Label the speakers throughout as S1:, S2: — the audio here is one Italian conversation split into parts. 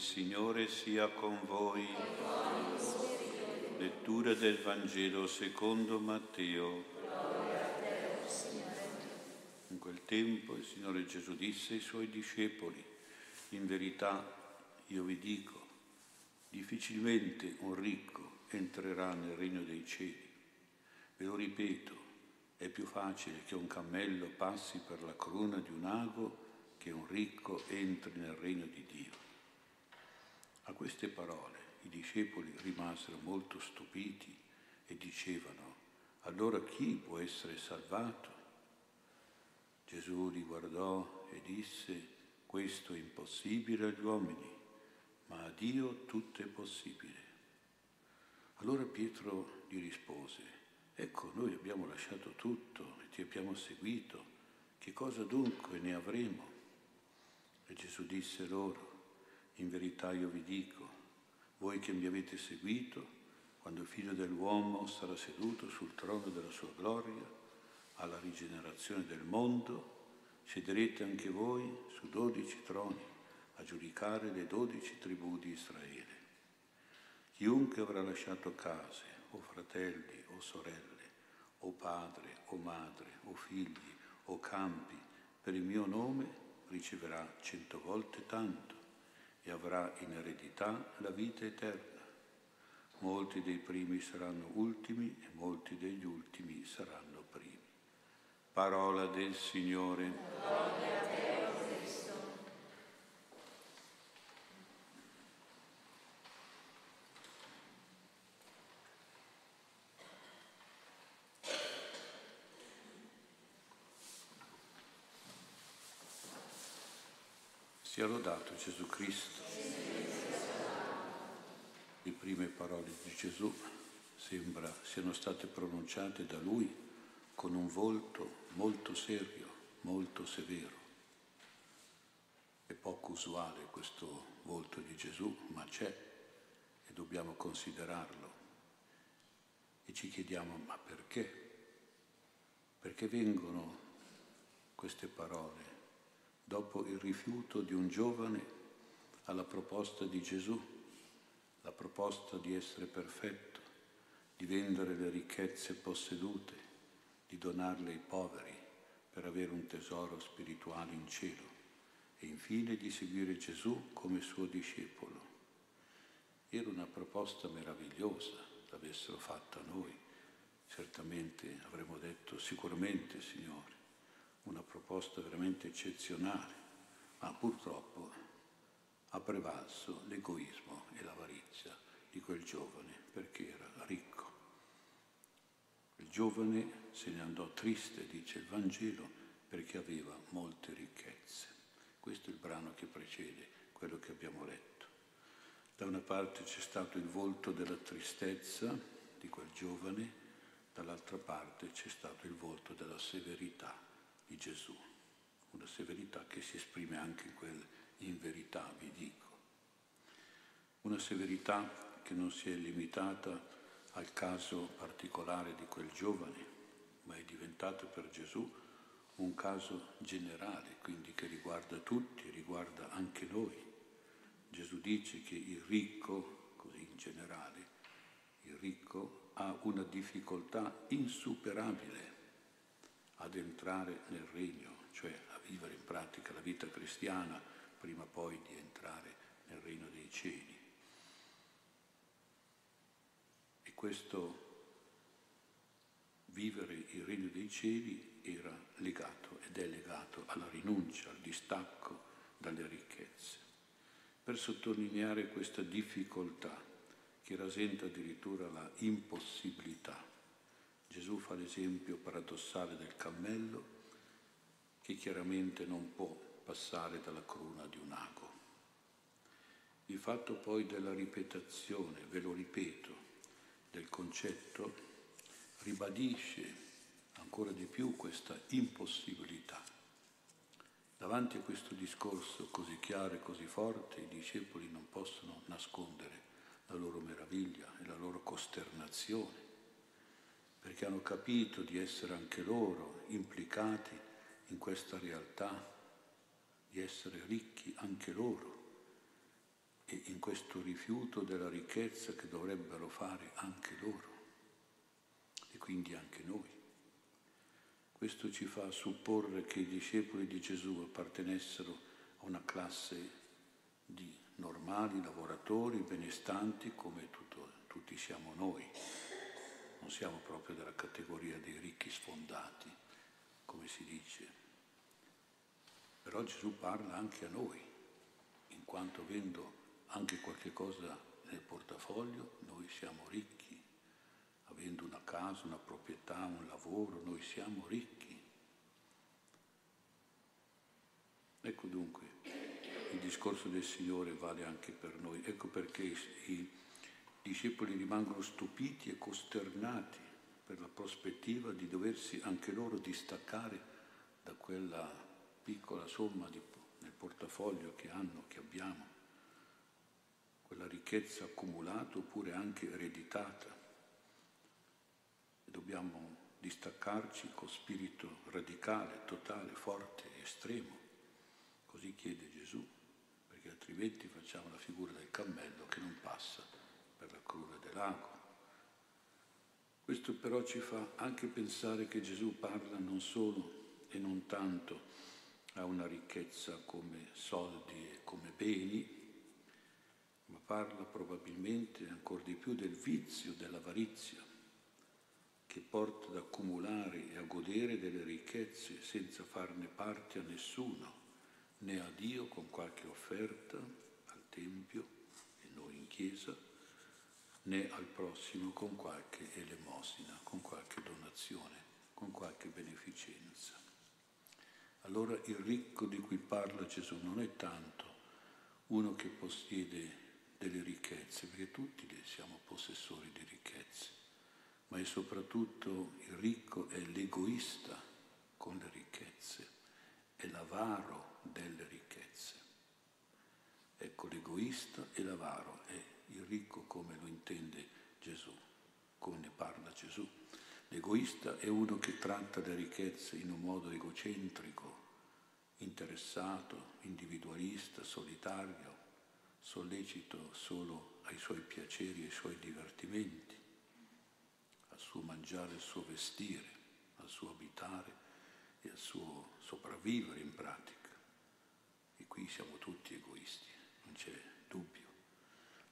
S1: Il Signore sia con voi. Lettura del Vangelo secondo Matteo. In quel tempo il Signore Gesù disse ai suoi discepoli, in verità io vi dico, difficilmente un ricco entrerà nel regno dei cieli. Ve lo ripeto, è più facile che un cammello passi per la corona di un ago che un ricco entri nel regno di Dio. A queste parole i discepoli rimasero molto stupiti e dicevano, allora chi può essere salvato? Gesù li guardò e disse, questo è impossibile agli uomini, ma a Dio tutto è possibile. Allora Pietro gli rispose, ecco noi abbiamo lasciato tutto e ti abbiamo seguito, che cosa dunque ne avremo? E Gesù disse loro, in verità io vi dico, voi che mi avete seguito, quando il figlio dell'uomo sarà seduto sul trono della sua gloria, alla rigenerazione del mondo, siederete anche voi su dodici troni a giudicare le dodici tribù di Israele. Chiunque avrà lasciato case, o fratelli, o sorelle, o padre, o madre, o figli, o campi, per il mio nome, riceverà cento volte tanto e avrà in eredità la vita eterna. Molti dei primi saranno ultimi e molti degli ultimi saranno primi. Parola del Signore.
S2: Gloria a te,
S1: Sia lodato Gesù Cristo. Le prime parole di Gesù sembra siano state pronunciate da lui con un volto molto serio, molto severo. È poco usuale questo volto di Gesù, ma c'è e dobbiamo considerarlo. E ci chiediamo, ma perché? Perché vengono queste parole dopo il rifiuto di un giovane alla proposta di Gesù, la proposta di essere perfetto, di vendere le ricchezze possedute, di donarle ai poveri per avere un tesoro spirituale in cielo e infine di seguire Gesù come suo discepolo. Era una proposta meravigliosa, l'avessero fatta noi, certamente avremmo detto sicuramente Signore una proposta veramente eccezionale, ma purtroppo ha prevalso l'egoismo e l'avarizia di quel giovane perché era ricco. Il giovane se ne andò triste, dice il Vangelo, perché aveva molte ricchezze. Questo è il brano che precede quello che abbiamo letto. Da una parte c'è stato il volto della tristezza di quel giovane, dall'altra parte c'è stato il volto della severità di Gesù, una severità che si esprime anche in quel in verità vi dico. Una severità che non si è limitata al caso particolare di quel giovane, ma è diventata per Gesù un caso generale, quindi che riguarda tutti, riguarda anche noi. Gesù dice che il ricco, così in generale, il ricco ha una difficoltà insuperabile ad entrare nel regno, cioè a vivere in pratica la vita cristiana prima poi di entrare nel regno dei cieli. E questo vivere il regno dei cieli era legato ed è legato alla rinuncia, al distacco dalle ricchezze. Per sottolineare questa difficoltà che rasenta addirittura la impossibilità Gesù fa l'esempio paradossale del cammello che chiaramente non può passare dalla cruna di un ago. Il fatto poi della ripetizione, ve lo ripeto, del concetto ribadisce ancora di più questa impossibilità. Davanti a questo discorso così chiaro e così forte, i discepoli non possono nascondere la loro meraviglia e la loro costernazione perché hanno capito di essere anche loro implicati in questa realtà, di essere ricchi anche loro e questo rifiuto della ricchezza che dovrebbero fare anche loro e quindi anche noi. Questo ci fa supporre che i discepoli di Gesù appartenessero a una classe di normali lavoratori benestanti come tutto, tutti siamo noi. Non siamo proprio della categoria dei ricchi sfondati, come si dice. Però Gesù parla anche a noi, in quanto avendo anche qualche cosa nel portafoglio, noi siamo ricchi. Avendo una casa, una proprietà, un lavoro, noi siamo ricchi. Ecco dunque, il discorso del Signore vale anche per noi. Ecco perché i discepoli rimangono stupiti e costernati per la prospettiva di doversi anche loro distaccare da quella piccola somma di, nel portafoglio che hanno, che abbiamo, quella ricchezza accumulata oppure anche ereditata. E dobbiamo distaccarci con spirito radicale, totale, forte, estremo. Così chiede Gesù, perché altrimenti facciamo la figura del cammello che non passa per la cruda dell'ago. Questo però ci fa anche pensare che Gesù parla non solo e non tanto a una ricchezza come soldi e come beni, ma parla probabilmente ancora di più del vizio dell'avarizia che porta ad accumulare e a godere delle ricchezze senza farne parte a nessuno, né a Dio con qualche offerta al Tempio e noi in Chiesa, né al prossimo con qualche elemosina, con qualche donazione, con qualche beneficenza. Allora il ricco di cui parla Gesù non è tanto uno che possiede delle ricchezze, perché tutti siamo possessori di ricchezze, ma è soprattutto il ricco è l'egoista con le ricchezze, è l'avaro delle ricchezze. Ecco l'egoista e l'avaro è ricco come lo intende Gesù, come ne parla Gesù. L'egoista è uno che tratta le ricchezze in un modo egocentrico, interessato, individualista, solitario, sollecito solo ai suoi piaceri e ai suoi divertimenti, al suo mangiare, al suo vestire, al suo abitare e al suo sopravvivere in pratica. E qui siamo tutti egoisti, non c'è dubbio.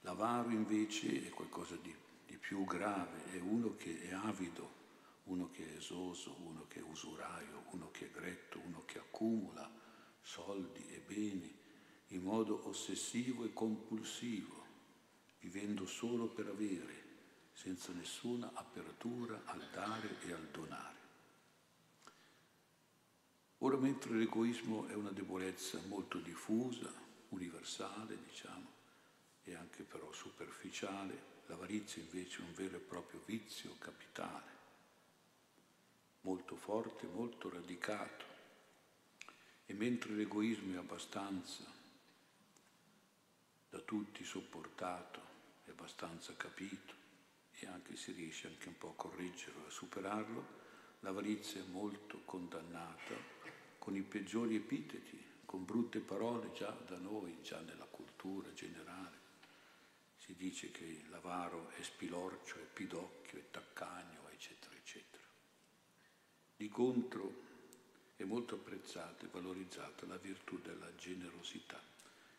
S1: L'avaro invece è qualcosa di, di più grave, è uno che è avido, uno che è esoso, uno che è usuraio, uno che è gretto, uno che accumula soldi e beni in modo ossessivo e compulsivo, vivendo solo per avere, senza nessuna apertura al dare e al donare. Ora, mentre l'egoismo è una debolezza molto diffusa, universale, diciamo, e anche però superficiale, l'avarizia invece è un vero e proprio vizio capitale, molto forte, molto radicato. E mentre l'egoismo è abbastanza da tutti sopportato, è abbastanza capito e anche si riesce anche un po' a correggerlo, a superarlo, l'avarizia è molto condannata con i peggiori epiteti, con brutte parole già da noi, già nella cultura generale. Si dice che l'avaro è spilorcio, è pidocchio, è taccagno, eccetera, eccetera. Di contro è molto apprezzata e valorizzata la virtù della generosità,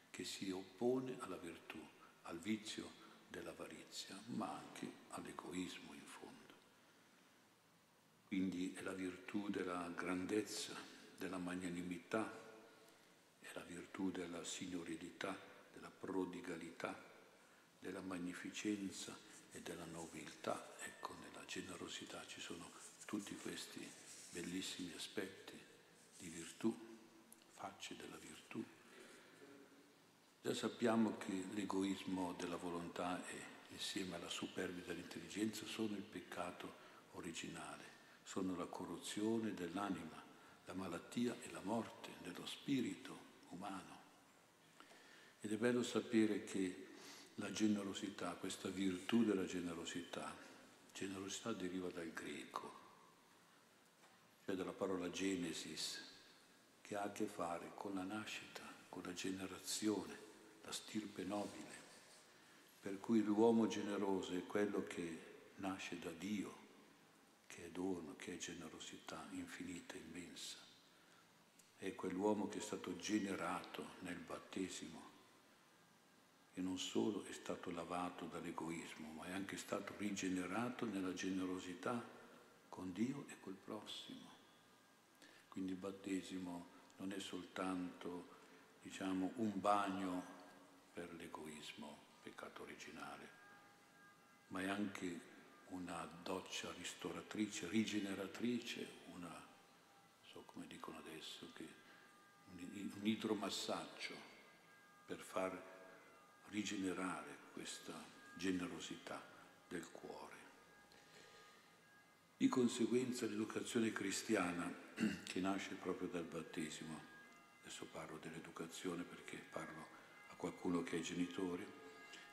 S1: che si oppone alla virtù, al vizio dell'avarizia, ma anche all'egoismo in fondo. Quindi è la virtù della grandezza, della magnanimità, è la virtù della signorilità, della prodigalità, della magnificenza e della nobiltà. Ecco, nella generosità ci sono tutti questi bellissimi aspetti di virtù, facce della virtù. Già sappiamo che l'egoismo della volontà e insieme alla superbia dell'intelligenza sono il peccato originale, sono la corruzione dell'anima, la malattia e la morte dello spirito umano. Ed è bello sapere che la generosità, questa virtù della generosità, generosità deriva dal greco, cioè dalla parola genesis, che ha a che fare con la nascita, con la generazione, la stirpe nobile. Per cui l'uomo generoso è quello che nasce da Dio, che è dono, che è generosità infinita, immensa. È quell'uomo che è stato generato nel battesimo e non solo è stato lavato dall'egoismo, ma è anche stato rigenerato nella generosità con Dio e col prossimo. Quindi il battesimo non è soltanto diciamo, un bagno per l'egoismo, peccato originale, ma è anche una doccia ristoratrice, rigeneratrice, una, so come dicono adesso, che, un, idromassaggio per far rigenerare questa generosità del cuore. Di conseguenza l'educazione cristiana, che nasce proprio dal battesimo, adesso parlo dell'educazione perché parlo a qualcuno che è genitore,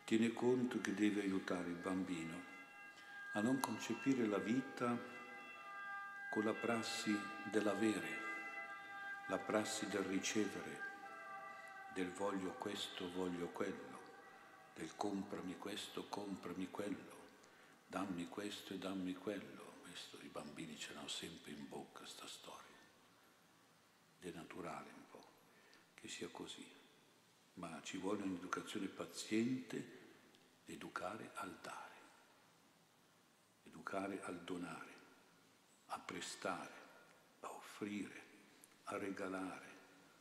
S1: tiene conto che deve aiutare il bambino a non concepire la vita con la prassi dell'avere, la prassi del ricevere, del voglio questo, voglio quello, del comprami questo, comprami quello, dammi questo e dammi quello. Questo i bambini ce l'hanno sempre in bocca sta storia. Ed è naturale un po' che sia così, ma ci vuole un'educazione paziente, educare al dare educare al donare, a prestare, a offrire, a regalare,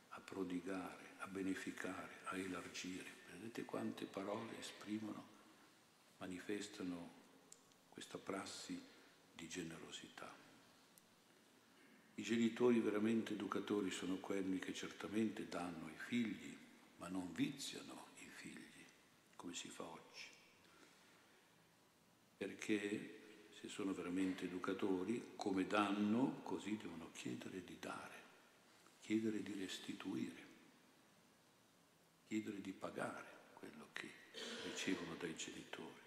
S1: a prodigare, a beneficare, a elargire. Vedete quante parole esprimono, manifestano questa prassi di generosità. I genitori veramente educatori sono quelli che certamente danno ai figli, ma non viziano i figli, come si fa oggi. Perché se sono veramente educatori, come danno, così devono chiedere di dare, chiedere di restituire, chiedere di pagare ricevono dai genitori.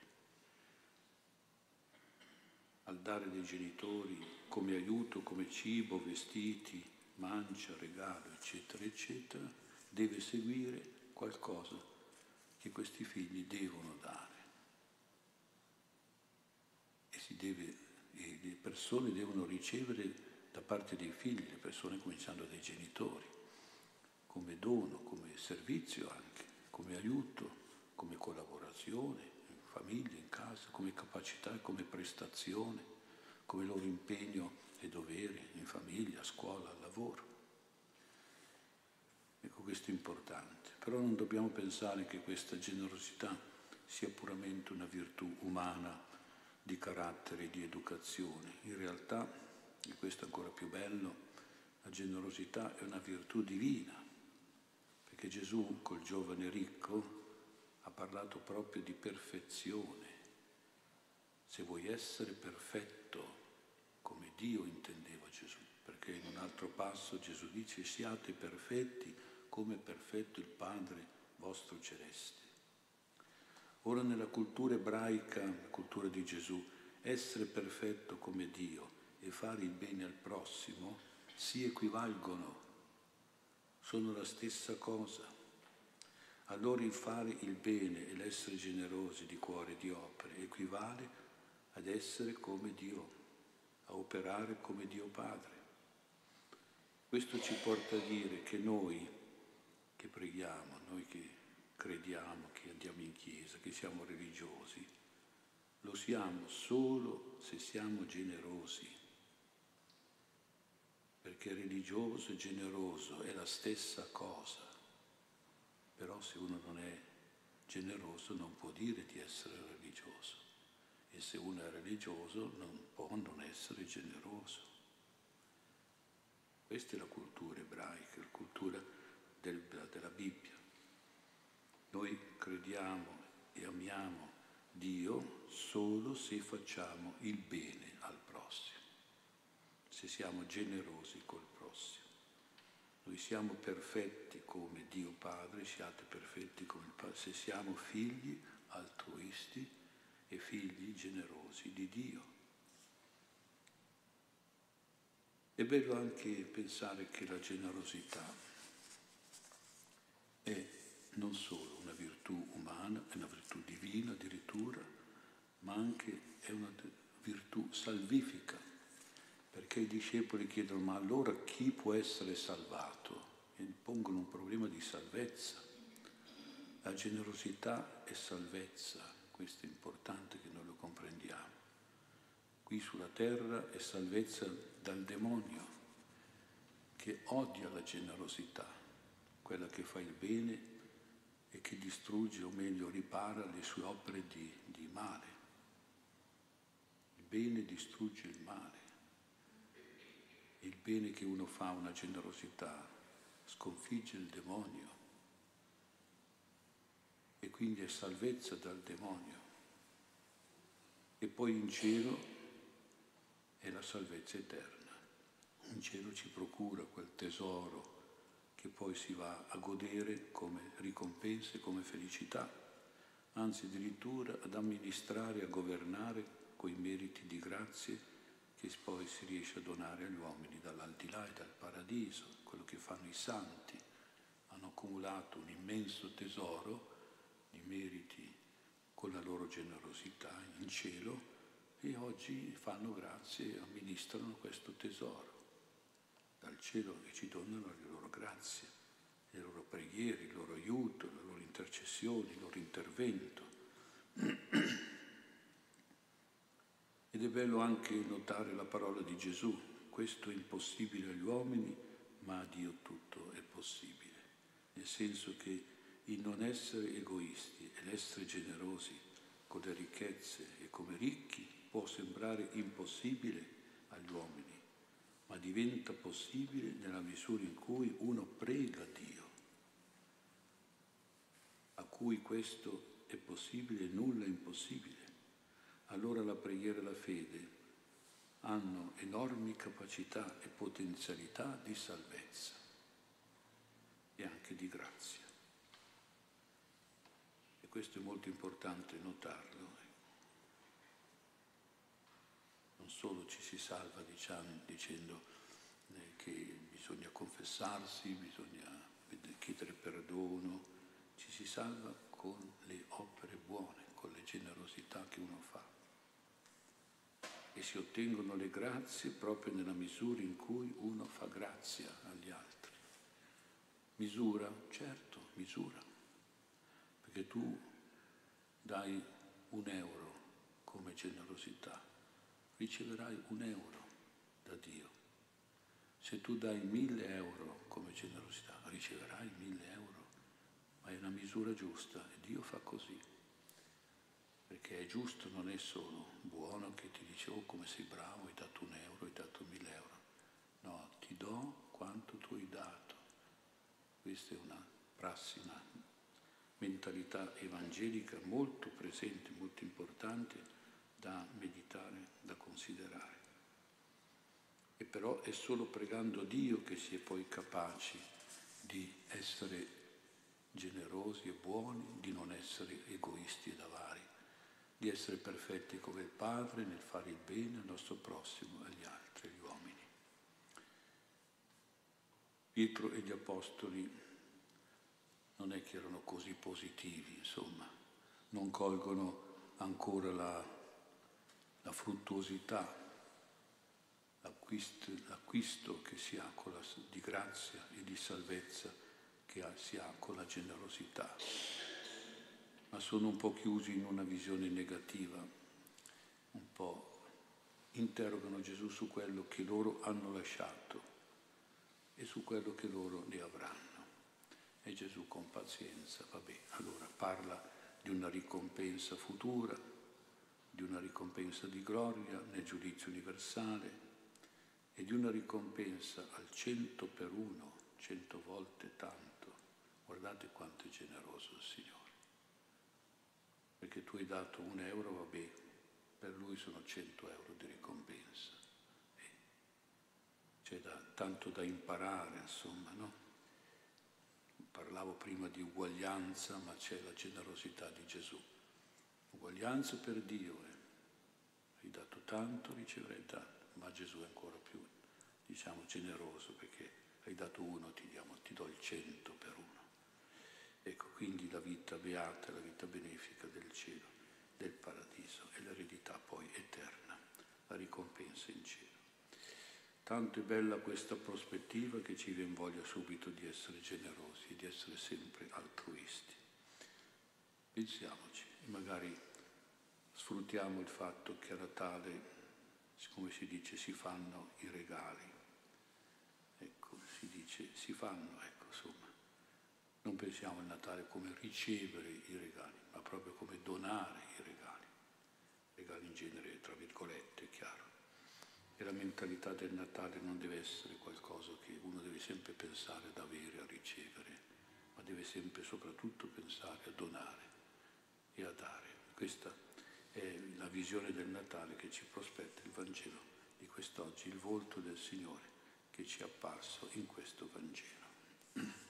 S1: Al dare dei genitori come aiuto, come cibo, vestiti, mancia, regalo, eccetera, eccetera, deve seguire qualcosa che questi figli devono dare. deve, le persone devono ricevere da parte dei figli, le persone cominciando dai genitori, come dono, come servizio anche, come aiuto, come collaborazione in famiglia, in casa, come capacità e come prestazione, come loro impegno e dovere in famiglia, a scuola, al lavoro. Ecco, questo è importante. Però non dobbiamo pensare che questa generosità sia puramente una virtù umana di carattere di educazione. In realtà, e questo è ancora più bello, la generosità è una virtù divina, perché Gesù col giovane ricco ha parlato proprio di perfezione. Se vuoi essere perfetto, come Dio intendeva Gesù, perché in un altro passo Gesù dice siate perfetti come perfetto il Padre vostro celeste. Ora nella cultura ebraica, la cultura di Gesù, essere perfetto come Dio e fare il bene al prossimo si equivalgono, sono la stessa cosa. Allora il fare il bene e l'essere generosi di cuore e di opere equivale ad essere come Dio, a operare come Dio Padre. Questo ci porta a dire che noi che preghiamo, noi che crediamo, che andiamo in chiesa, che siamo religiosi, lo siamo solo se siamo generosi. Perché religioso e generoso è la stessa cosa. Però se uno non è generoso non può dire di essere religioso. E se uno è religioso non può non essere generoso. Questa è la cultura ebraica, la cultura del, della Bibbia. Noi crediamo e amiamo Dio solo se facciamo il bene al prossimo, se siamo generosi col prossimo. Noi siamo perfetti come Dio Padre, siate perfetti come il Padre, se siamo figli altruisti e figli generosi di Dio. È bello anche pensare che la generosità è non solo una virtù umana, è una virtù divina addirittura, ma anche è una virtù salvifica, perché i discepoli chiedono ma allora chi può essere salvato? E pongono un problema di salvezza. La generosità è salvezza, questo è importante che noi lo comprendiamo. Qui sulla terra è salvezza dal demonio che odia la generosità, quella che fa il bene e che distrugge o meglio ripara le sue opere di, di male. Il bene distrugge il male. Il bene che uno fa, una generosità, sconfigge il demonio e quindi è salvezza dal demonio. E poi in cielo è la salvezza eterna. In cielo ci procura quel tesoro che poi si va a godere come ricompensa e come felicità, anzi addirittura ad amministrare, a governare coi meriti di grazie che poi si riesce a donare agli uomini dall'aldilà e dal paradiso, quello che fanno i santi. Hanno accumulato un immenso tesoro di meriti con la loro generosità in cielo e oggi fanno grazie e amministrano questo tesoro dal cielo e ci donano le loro grazie, le loro preghiere, il loro aiuto, le loro intercessioni, il loro intervento. Ed è bello anche notare la parola di Gesù, questo è impossibile agli uomini, ma a Dio tutto è possibile, nel senso che il non essere egoisti e l'essere generosi con le ricchezze e come ricchi può sembrare impossibile agli uomini, ma diventa possibile nella misura in cui uno prega Dio, a cui questo è possibile, nulla è impossibile. Allora la preghiera e la fede hanno enormi capacità e potenzialità di salvezza e anche di grazia. E questo è molto importante notarlo. Non solo ci si salva diciamo, dicendo eh, che bisogna confessarsi, bisogna chiedere perdono, ci si salva con le opere buone, con le generosità che uno fa e si ottengono le grazie proprio nella misura in cui uno fa grazia agli altri. Misura, certo, misura, perché tu dai un euro come generosità, riceverai un euro da Dio. Se tu dai mille euro come generosità, riceverai mille euro, ma è una misura giusta e Dio fa così perché è giusto, non è solo buono che ti dice oh come sei bravo, hai dato un euro, hai dato mille euro. No, ti do quanto tu hai dato. Questa è una prassi, una mentalità evangelica molto presente, molto importante da meditare, da considerare. E però è solo pregando Dio che si è poi capaci di essere generosi e buoni, di non essere di essere perfetti come il Padre nel fare il bene al nostro prossimo e agli altri, agli uomini. Pietro e gli Apostoli non è che erano così positivi, insomma, non colgono ancora la, la fruttuosità, l'acquisto, l'acquisto, che si ha la, di grazia e di salvezza che si ha con la generosità ma sono un po' chiusi in una visione negativa, un po' interrogano Gesù su quello che loro hanno lasciato e su quello che loro ne avranno. E Gesù con pazienza, vabbè, allora parla di una ricompensa futura, di una ricompensa di gloria nel giudizio universale e di una ricompensa al cento per uno, cento volte tanto. Guardate quanto è generoso il Signore perché tu hai dato un euro, vabbè, per lui sono 100 euro di ricompensa. C'è da, tanto da imparare, insomma, no? Parlavo prima di uguaglianza, ma c'è la generosità di Gesù. Uguaglianza per Dio, eh. hai dato tanto, riceverai tanto, ma Gesù è ancora più, diciamo, generoso perché hai dato uno, ti, diamo, ti do il cento per uno. Ecco, quindi la vita beata, la vita benefica del cielo, del paradiso e l'eredità poi eterna, la ricompensa in cielo. Tanto è bella questa prospettiva che ci viene voglia subito di essere generosi e di essere sempre altruisti. Pensiamoci magari sfruttiamo il fatto che a Natale, come si dice, si fanno i regali. Ecco, si dice, si fanno, ecco. Non pensiamo al Natale come ricevere i regali, ma proprio come donare i regali. Regali in genere, tra virgolette, è chiaro e la mentalità del Natale non deve essere qualcosa che uno deve sempre pensare ad avere, a ricevere, ma deve sempre soprattutto pensare a donare e a dare. Questa è la visione del Natale che ci prospetta il Vangelo di quest'oggi, il volto del Signore che ci è apparso in questo Vangelo.